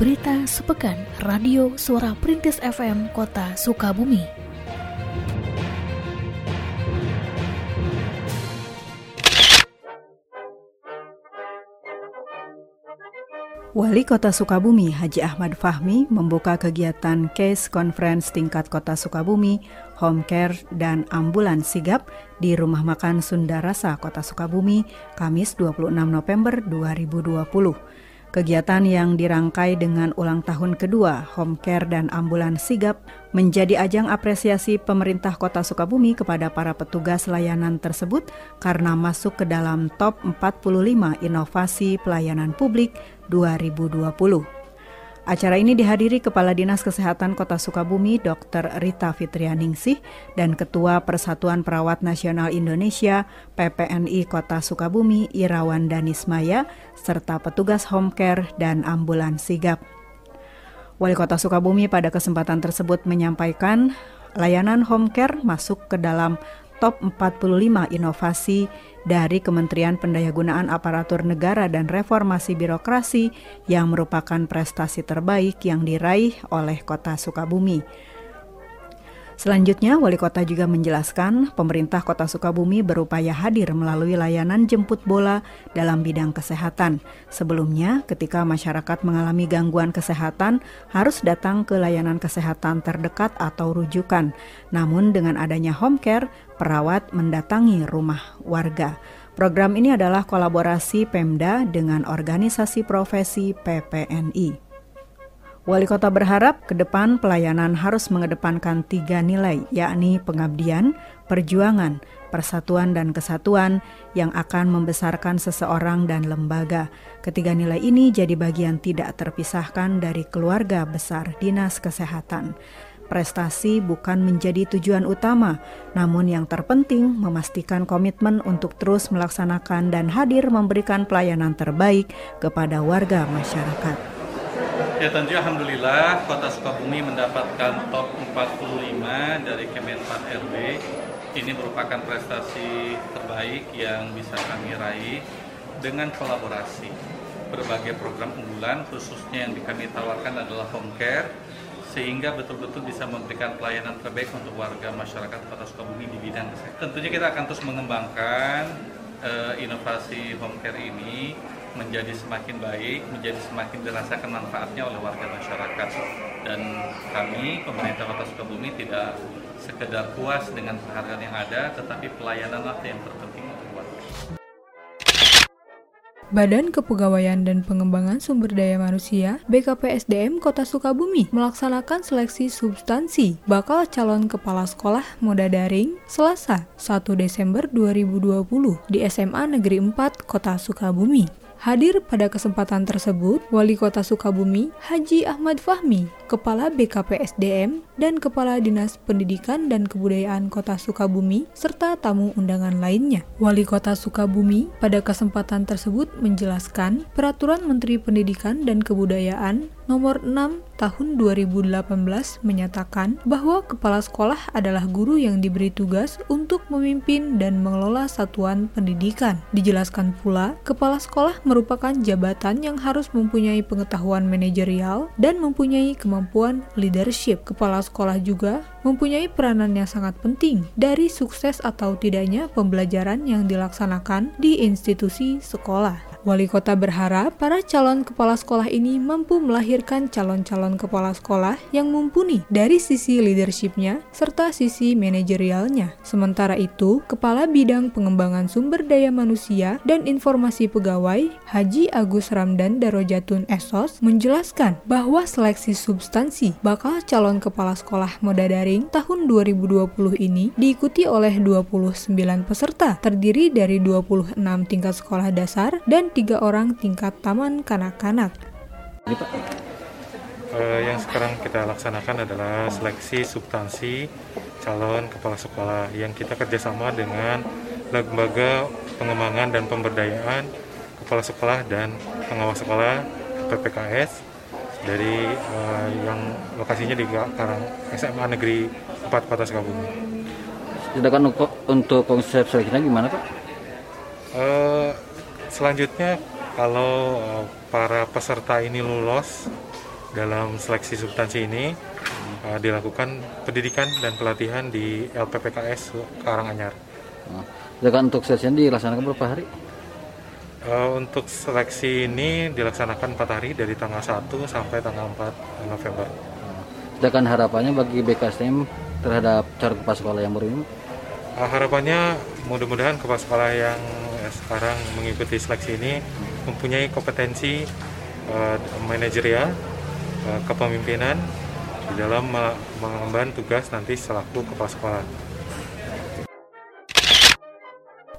Berita sepekan Radio Suara Perintis FM Kota Sukabumi. Wali Kota Sukabumi Haji Ahmad Fahmi membuka kegiatan Case Conference tingkat Kota Sukabumi, Home Care dan Ambulan Sigap di Rumah Makan Sunda Rasa Kota Sukabumi, Kamis 26 November 2020. Kegiatan yang dirangkai dengan ulang tahun kedua Home Care dan Ambulan Sigap menjadi ajang apresiasi pemerintah Kota Sukabumi kepada para petugas layanan tersebut karena masuk ke dalam top 45 inovasi pelayanan publik 2020. Acara ini dihadiri Kepala Dinas Kesehatan Kota Sukabumi Dr. Rita Fitrianingsih dan Ketua Persatuan Perawat Nasional Indonesia PPNI Kota Sukabumi Irawan Danismaya serta petugas home care dan ambulan sigap. Wali Kota Sukabumi pada kesempatan tersebut menyampaikan layanan home care masuk ke dalam top 45 inovasi dari Kementerian Pendayagunaan Aparatur Negara dan Reformasi Birokrasi yang merupakan prestasi terbaik yang diraih oleh Kota Sukabumi. Selanjutnya, Wali Kota juga menjelaskan pemerintah Kota Sukabumi berupaya hadir melalui layanan jemput bola dalam bidang kesehatan. Sebelumnya, ketika masyarakat mengalami gangguan kesehatan, harus datang ke layanan kesehatan terdekat atau rujukan. Namun dengan adanya home care, perawat mendatangi rumah warga. Program ini adalah kolaborasi Pemda dengan organisasi profesi PPNI. Wali Kota berharap ke depan pelayanan harus mengedepankan tiga nilai, yakni pengabdian, perjuangan, persatuan dan kesatuan yang akan membesarkan seseorang dan lembaga. Ketiga nilai ini jadi bagian tidak terpisahkan dari keluarga besar Dinas Kesehatan. Prestasi bukan menjadi tujuan utama, namun yang terpenting memastikan komitmen untuk terus melaksanakan dan hadir memberikan pelayanan terbaik kepada warga masyarakat. Ya tentu Alhamdulillah Kota Sukabumi mendapatkan top 45 dari Kemenpan RB. Ini merupakan prestasi terbaik yang bisa kami raih dengan kolaborasi. Berbagai program unggulan khususnya yang kami tawarkan adalah home care sehingga betul-betul bisa memberikan pelayanan terbaik untuk warga masyarakat Kota Sukabumi di bidang kesehatan. Tentunya kita akan terus mengembangkan uh, inovasi home care ini menjadi semakin baik, menjadi semakin dirasakan manfaatnya oleh warga masyarakat. Dan kami, pemerintah Kota Sukabumi tidak sekedar puas dengan penghargaan yang ada, tetapi pelayananlah yang terpenting Badan Kepegawaian dan Pengembangan Sumber Daya Manusia BKPSDM Kota Sukabumi melaksanakan seleksi substansi bakal calon kepala sekolah moda daring Selasa 1 Desember 2020 di SMA Negeri 4 Kota Sukabumi. Hadir pada kesempatan tersebut, Wali Kota Sukabumi, Haji Ahmad Fahmi, Kepala BKPSDM, dan Kepala Dinas Pendidikan dan Kebudayaan Kota Sukabumi, serta tamu undangan lainnya. Wali Kota Sukabumi pada kesempatan tersebut menjelaskan Peraturan Menteri Pendidikan dan Kebudayaan nomor 6 tahun 2018 menyatakan bahwa kepala sekolah adalah guru yang diberi tugas untuk memimpin dan mengelola satuan pendidikan. Dijelaskan pula, kepala sekolah merupakan jabatan yang harus mempunyai pengetahuan manajerial dan mempunyai kemampuan leadership. Kepala sekolah juga mempunyai peranan yang sangat penting dari sukses atau tidaknya pembelajaran yang dilaksanakan di institusi sekolah. Wali kota berharap para calon kepala sekolah ini mampu melahirkan calon-calon kepala sekolah yang mumpuni dari sisi leadershipnya serta sisi manajerialnya. Sementara itu, Kepala Bidang Pengembangan Sumber Daya Manusia dan Informasi Pegawai Haji Agus Ramdan Darojatun Esos menjelaskan bahwa seleksi substansi bakal calon kepala sekolah moda daring tahun 2020 ini diikuti oleh 29 peserta terdiri dari 26 tingkat sekolah dasar dan tiga orang tingkat taman kanak-kanak. Uh, yang sekarang kita laksanakan adalah seleksi substansi calon kepala sekolah yang kita kerjasama dengan lembaga pengembangan dan pemberdayaan kepala sekolah dan pengawas sekolah PPKS dari uh, yang lokasinya di Karang SMA Negeri 4 Kota Sukabumi. Sedangkan untuk konsep seleksinya gimana Pak? Uh, selanjutnya kalau uh, para peserta ini lolos dalam seleksi substansi ini uh, dilakukan pendidikan dan pelatihan di LPPKS Karanganyar. Nah, untuk sesi ini dilaksanakan berapa hari? Uh, untuk seleksi ini dilaksanakan 4 hari dari tanggal 1 sampai tanggal 4 November. Sedangkan harapannya bagi BKSDM terhadap cara kepala sekolah yang baru ini? Uh, harapannya mudah-mudahan kepala sekolah yang sekarang mengikuti seleksi ini mempunyai kompetensi uh, manajerial, uh, kepemimpinan di dalam mengemban tugas nanti selaku kepala sekolah.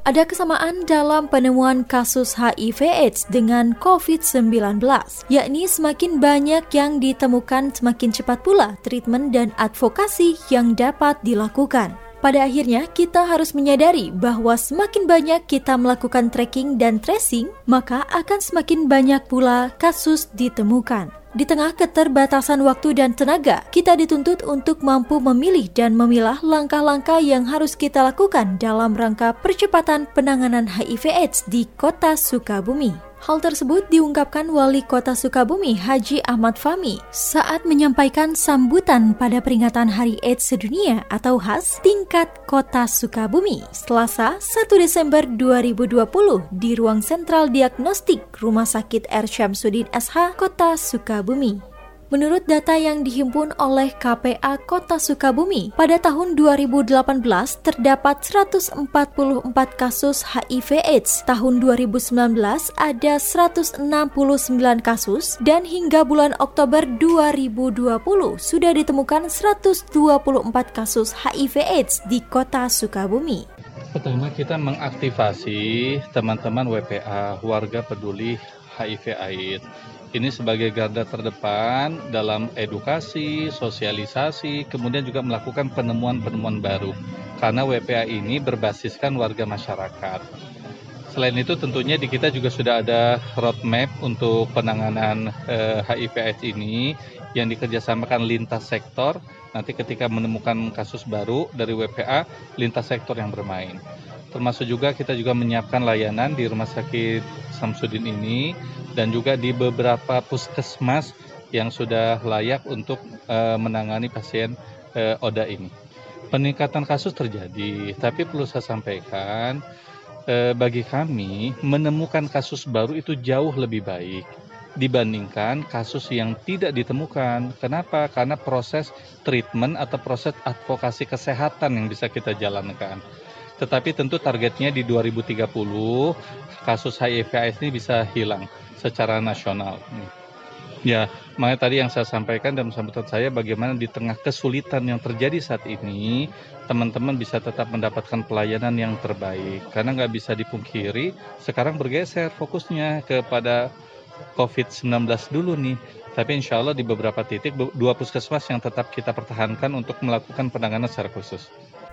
Ada kesamaan dalam penemuan kasus HIV/AIDS dengan COVID-19, yakni semakin banyak yang ditemukan, semakin cepat pula treatment dan advokasi yang dapat dilakukan. Pada akhirnya, kita harus menyadari bahwa semakin banyak kita melakukan tracking dan tracing, maka akan semakin banyak pula kasus ditemukan. Di tengah keterbatasan waktu dan tenaga, kita dituntut untuk mampu memilih dan memilah langkah-langkah yang harus kita lakukan dalam rangka percepatan penanganan HIV/AIDS di Kota Sukabumi. Hal tersebut diungkapkan Wali Kota Sukabumi Haji Ahmad Fami saat menyampaikan sambutan pada peringatan Hari AIDS Sedunia atau HAS tingkat Kota Sukabumi Selasa 1 Desember 2020 di Ruang Sentral Diagnostik Rumah Sakit R. Syamsuddin SH Kota Sukabumi. Menurut data yang dihimpun oleh KPA Kota Sukabumi, pada tahun 2018 terdapat 144 kasus HIV AIDS. Tahun 2019 ada 169 kasus dan hingga bulan Oktober 2020 sudah ditemukan 124 kasus HIV AIDS di Kota Sukabumi. Pertama kita mengaktifasi teman-teman WPA, warga peduli HIV AIDS ini sebagai garda terdepan dalam edukasi, sosialisasi, kemudian juga melakukan penemuan-penemuan baru. Karena WPA ini berbasiskan warga masyarakat. Selain itu tentunya di kita juga sudah ada roadmap untuk penanganan eh, HIV/AIDS ini yang dikerjasamakan lintas sektor. Nanti ketika menemukan kasus baru dari WPA, lintas sektor yang bermain termasuk juga kita juga menyiapkan layanan di Rumah Sakit Samsudin ini dan juga di beberapa puskesmas yang sudah layak untuk uh, menangani pasien uh, ODA ini. Peningkatan kasus terjadi, tapi perlu saya sampaikan uh, bagi kami menemukan kasus baru itu jauh lebih baik dibandingkan kasus yang tidak ditemukan. Kenapa? Karena proses treatment atau proses advokasi kesehatan yang bisa kita jalankan tetapi tentu targetnya di 2030 kasus HIV/AIDS ini bisa hilang secara nasional. Ya, makanya tadi yang saya sampaikan dalam sambutan saya bagaimana di tengah kesulitan yang terjadi saat ini, teman-teman bisa tetap mendapatkan pelayanan yang terbaik. Karena nggak bisa dipungkiri, sekarang bergeser fokusnya kepada COVID-19 dulu nih. Tapi insya Allah di beberapa titik, dua puskesmas yang tetap kita pertahankan untuk melakukan penanganan secara khusus.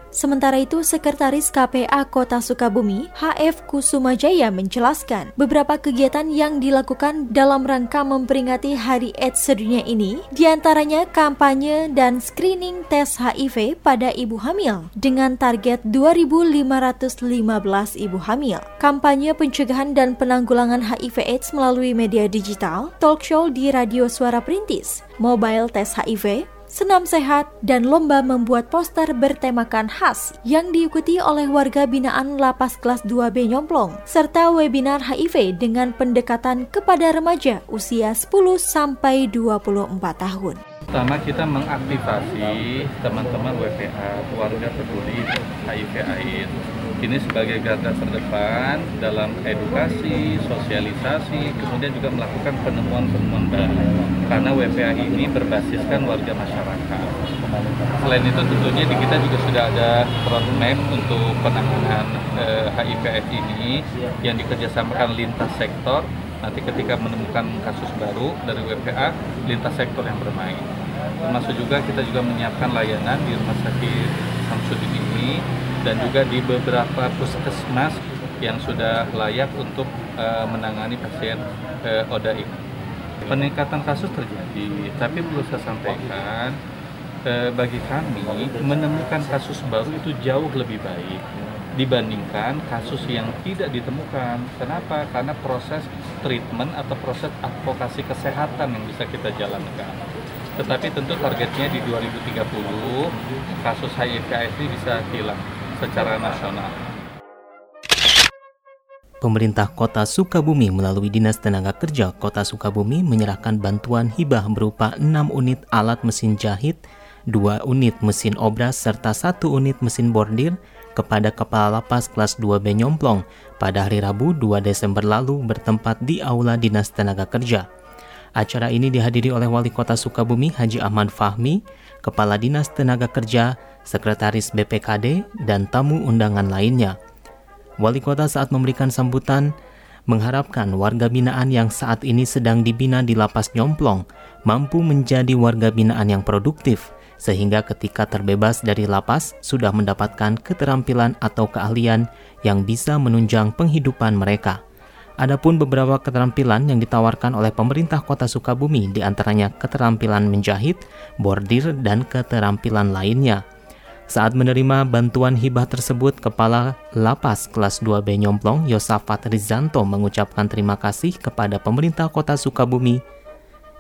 Sementara itu, Sekretaris KPA Kota Sukabumi, HF Kusumajaya menjelaskan beberapa kegiatan yang dilakukan dalam rangka memperingati Hari AIDS sedunia ini, di antaranya kampanye dan screening tes HIV pada ibu hamil dengan target 2.515 ibu hamil, kampanye pencegahan dan penanggulangan HIV AIDS melalui media digital, talk show di radio suara perintis, mobile tes HIV, senam sehat, dan lomba membuat poster bertemakan khas yang diikuti oleh warga binaan Lapas Kelas 2B Nyomplong, serta webinar HIV dengan pendekatan kepada remaja usia 10 sampai 24 tahun. Pertama kita mengaktifasi teman-teman WPA, warga peduli HIV AIDS ini sebagai garda terdepan dalam edukasi, sosialisasi, kemudian juga melakukan penemuan-penemuan baru. Karena WPA ini berbasiskan warga masyarakat. Selain itu tentunya di kita juga sudah ada roadmap untuk penanganan eh, HIV/AIDS ini yang dikerjasamakan lintas sektor. Nanti ketika menemukan kasus baru dari WPA, lintas sektor yang bermain. Termasuk juga kita juga menyiapkan layanan di Rumah Sakit Samsudin ini dan juga di beberapa puskesmas yang sudah layak untuk uh, menangani pasien uh, ODA ini. Peningkatan kasus terjadi, tapi perlu saya sampaikan uh, bagi kami menemukan kasus baru itu jauh lebih baik dibandingkan kasus yang tidak ditemukan. Kenapa? Karena proses treatment atau proses advokasi kesehatan yang bisa kita jalankan. Tetapi tentu targetnya di 2030 kasus HIV AIDS ini bisa hilang secara nasional. Pemerintah Kota Sukabumi melalui Dinas Tenaga Kerja Kota Sukabumi menyerahkan bantuan hibah berupa 6 unit alat mesin jahit, 2 unit mesin obras, serta 1 unit mesin bordir kepada Kepala Lapas kelas 2B Nyomplong pada hari Rabu 2 Desember lalu bertempat di Aula Dinas Tenaga Kerja. Acara ini dihadiri oleh Wali Kota Sukabumi Haji Ahmad Fahmi, Kepala Dinas Tenaga Kerja, Sekretaris BPKD, dan tamu undangan lainnya. Wali kota saat memberikan sambutan mengharapkan warga binaan yang saat ini sedang dibina di lapas nyomplong mampu menjadi warga binaan yang produktif sehingga ketika terbebas dari lapas sudah mendapatkan keterampilan atau keahlian yang bisa menunjang penghidupan mereka. Adapun beberapa keterampilan yang ditawarkan oleh pemerintah Kota Sukabumi di antaranya keterampilan menjahit, bordir, dan keterampilan lainnya. Saat menerima bantuan hibah tersebut, Kepala Lapas kelas 2B Nyomplong Yosafat Rizanto mengucapkan terima kasih kepada pemerintah kota Sukabumi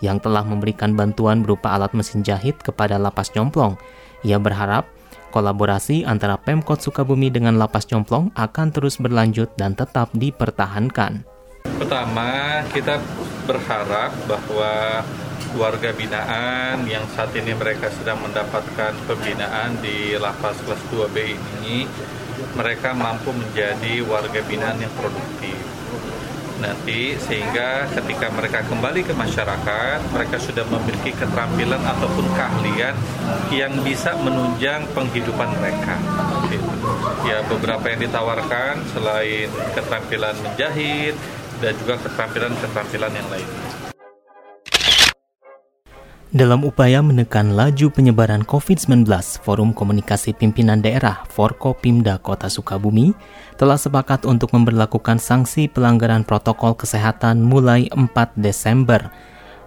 yang telah memberikan bantuan berupa alat mesin jahit kepada Lapas Nyomplong. Ia berharap kolaborasi antara Pemkot Sukabumi dengan Lapas Nyomplong akan terus berlanjut dan tetap dipertahankan. Pertama, kita berharap bahwa warga binaan yang saat ini mereka sedang mendapatkan pembinaan di lapas kelas 2B ini mereka mampu menjadi warga binaan yang produktif. Nanti sehingga ketika mereka kembali ke masyarakat mereka sudah memiliki keterampilan ataupun keahlian yang bisa menunjang penghidupan mereka. Ya beberapa yang ditawarkan selain keterampilan menjahit dan juga keterampilan-keterampilan yang lainnya dalam upaya menekan laju penyebaran COVID-19, Forum Komunikasi Pimpinan Daerah Forkopimda Kota Sukabumi telah sepakat untuk memperlakukan sanksi pelanggaran protokol kesehatan mulai 4 Desember.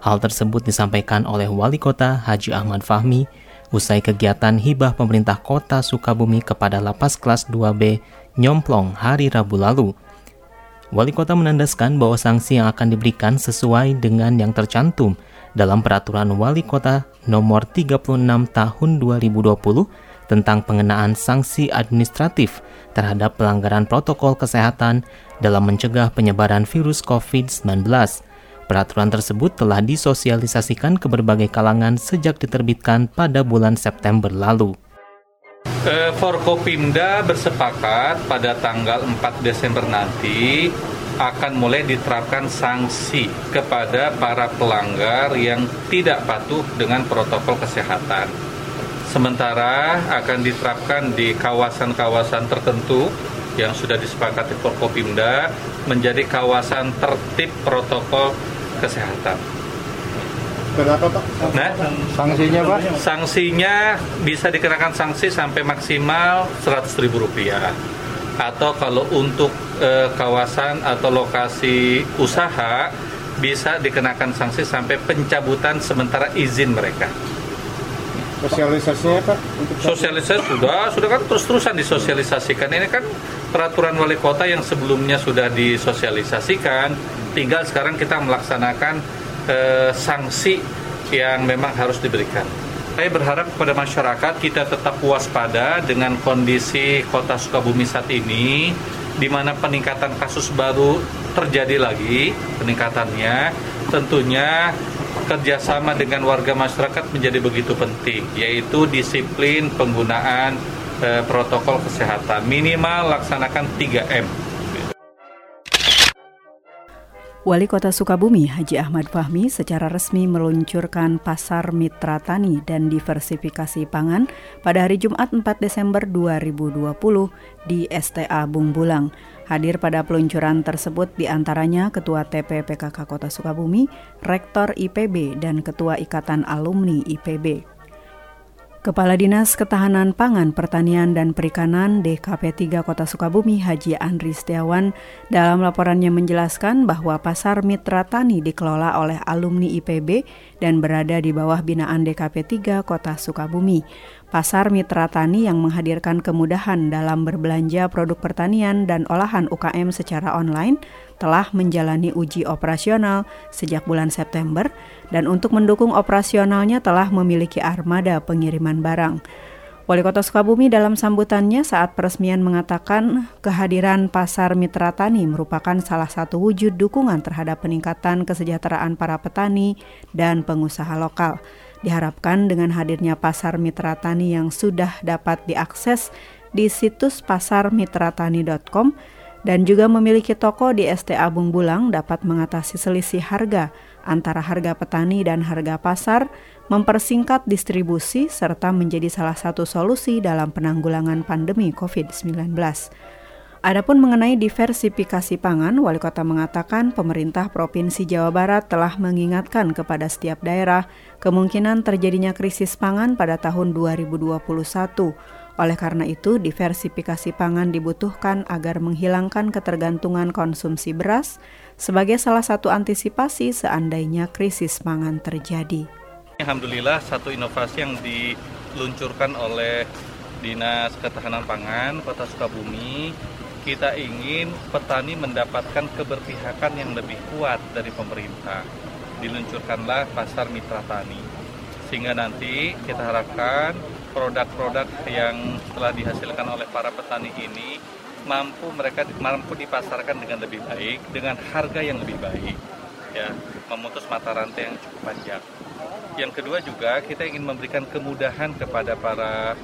Hal tersebut disampaikan oleh Wali Kota Haji Ahmad Fahmi usai kegiatan hibah pemerintah Kota Sukabumi kepada Lapas Kelas 2B Nyomplong hari Rabu lalu. Wali Kota menandaskan bahwa sanksi yang akan diberikan sesuai dengan yang tercantum – dalam Peraturan Wali Kota Nomor 36 Tahun 2020 tentang pengenaan sanksi administratif terhadap pelanggaran protokol kesehatan dalam mencegah penyebaran virus COVID-19. Peraturan tersebut telah disosialisasikan ke berbagai kalangan sejak diterbitkan pada bulan September lalu. Forkopimda bersepakat pada tanggal 4 Desember nanti akan mulai diterapkan sanksi kepada para pelanggar yang tidak patuh dengan protokol kesehatan. Sementara akan diterapkan di kawasan-kawasan tertentu yang sudah disepakati Forkopimda menjadi kawasan tertib protokol kesehatan. Kenapa Pak? Nah, sanksinya Pak? Sanksinya bisa dikenakan sanksi sampai maksimal Rp100.000 atau kalau untuk e, kawasan atau lokasi usaha bisa dikenakan sanksi sampai pencabutan sementara izin mereka. Sosialisasinya Pak? Sosialisasi sudah, sudah kan terus-terusan disosialisasikan. Ini kan peraturan wali kota yang sebelumnya sudah disosialisasikan. Tinggal sekarang kita melaksanakan e, sanksi yang memang harus diberikan. Saya berharap kepada masyarakat kita tetap waspada dengan kondisi kota Sukabumi saat ini, di mana peningkatan kasus baru terjadi lagi peningkatannya. Tentunya kerjasama dengan warga masyarakat menjadi begitu penting, yaitu disiplin penggunaan eh, protokol kesehatan minimal laksanakan 3M Wali Kota Sukabumi Haji Ahmad Fahmi secara resmi meluncurkan Pasar Mitra Tani dan Diversifikasi Pangan pada hari Jumat 4 Desember 2020 di STA Bung Bulang. Hadir pada peluncuran tersebut di antaranya Ketua TPPKK Kota Sukabumi, Rektor IPB, dan Ketua Ikatan Alumni IPB. Kepala Dinas Ketahanan Pangan, Pertanian, dan Perikanan DKP 3 Kota Sukabumi Haji Andri Setiawan dalam laporannya menjelaskan bahwa Pasar Mitra Tani dikelola oleh alumni IPB dan berada di bawah binaan DKP 3 Kota Sukabumi. Pasar Mitra Tani yang menghadirkan kemudahan dalam berbelanja produk pertanian dan olahan UKM secara online telah menjalani uji operasional sejak bulan September dan untuk mendukung operasionalnya telah memiliki armada pengiriman barang. Wali Kota Sukabumi dalam sambutannya saat peresmian mengatakan kehadiran Pasar Mitra Tani merupakan salah satu wujud dukungan terhadap peningkatan kesejahteraan para petani dan pengusaha lokal. Diharapkan dengan hadirnya pasar mitra tani yang sudah dapat diakses di situs pasarmitratani.com dan juga memiliki toko di STA Bung Bulang dapat mengatasi selisih harga antara harga petani dan harga pasar, mempersingkat distribusi serta menjadi salah satu solusi dalam penanggulangan pandemi COVID-19. Adapun mengenai diversifikasi pangan, Wali Kota mengatakan pemerintah Provinsi Jawa Barat telah mengingatkan kepada setiap daerah kemungkinan terjadinya krisis pangan pada tahun 2021. Oleh karena itu, diversifikasi pangan dibutuhkan agar menghilangkan ketergantungan konsumsi beras sebagai salah satu antisipasi seandainya krisis pangan terjadi. Alhamdulillah, satu inovasi yang diluncurkan oleh Dinas Ketahanan Pangan Kota Sukabumi kita ingin petani mendapatkan keberpihakan yang lebih kuat dari pemerintah. Diluncurkanlah pasar mitra tani. Sehingga nanti kita harapkan produk-produk yang telah dihasilkan oleh para petani ini mampu mereka mampu dipasarkan dengan lebih baik dengan harga yang lebih baik ya memutus mata rantai yang cukup panjang. Yang kedua juga kita ingin memberikan kemudahan kepada para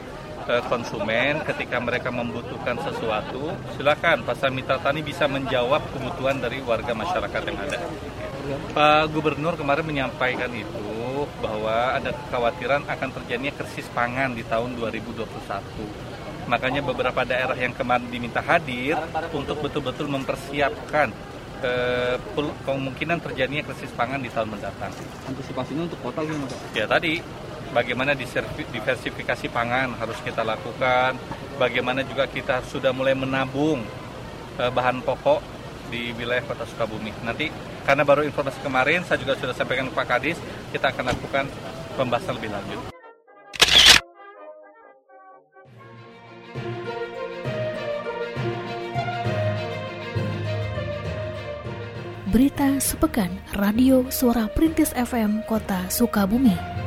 konsumen ketika mereka membutuhkan sesuatu, silakan Pasar Mitra Tani bisa menjawab kebutuhan dari warga masyarakat yang ada. Pak Gubernur kemarin menyampaikan itu bahwa ada kekhawatiran akan terjadinya krisis pangan di tahun 2021. Makanya beberapa daerah yang kemarin diminta hadir untuk betul-betul mempersiapkan eh, kemungkinan terjadinya krisis pangan di tahun mendatang. Antisipasinya untuk kota gimana Pak? Ya tadi bagaimana diversifikasi pangan harus kita lakukan, bagaimana juga kita sudah mulai menabung eh, bahan pokok di wilayah Kota Sukabumi. Nanti karena baru informasi kemarin saya juga sudah sampaikan ke Pak Kadis, kita akan lakukan pembahasan lebih lanjut. Berita sepekan Radio Suara Perintis FM Kota Sukabumi.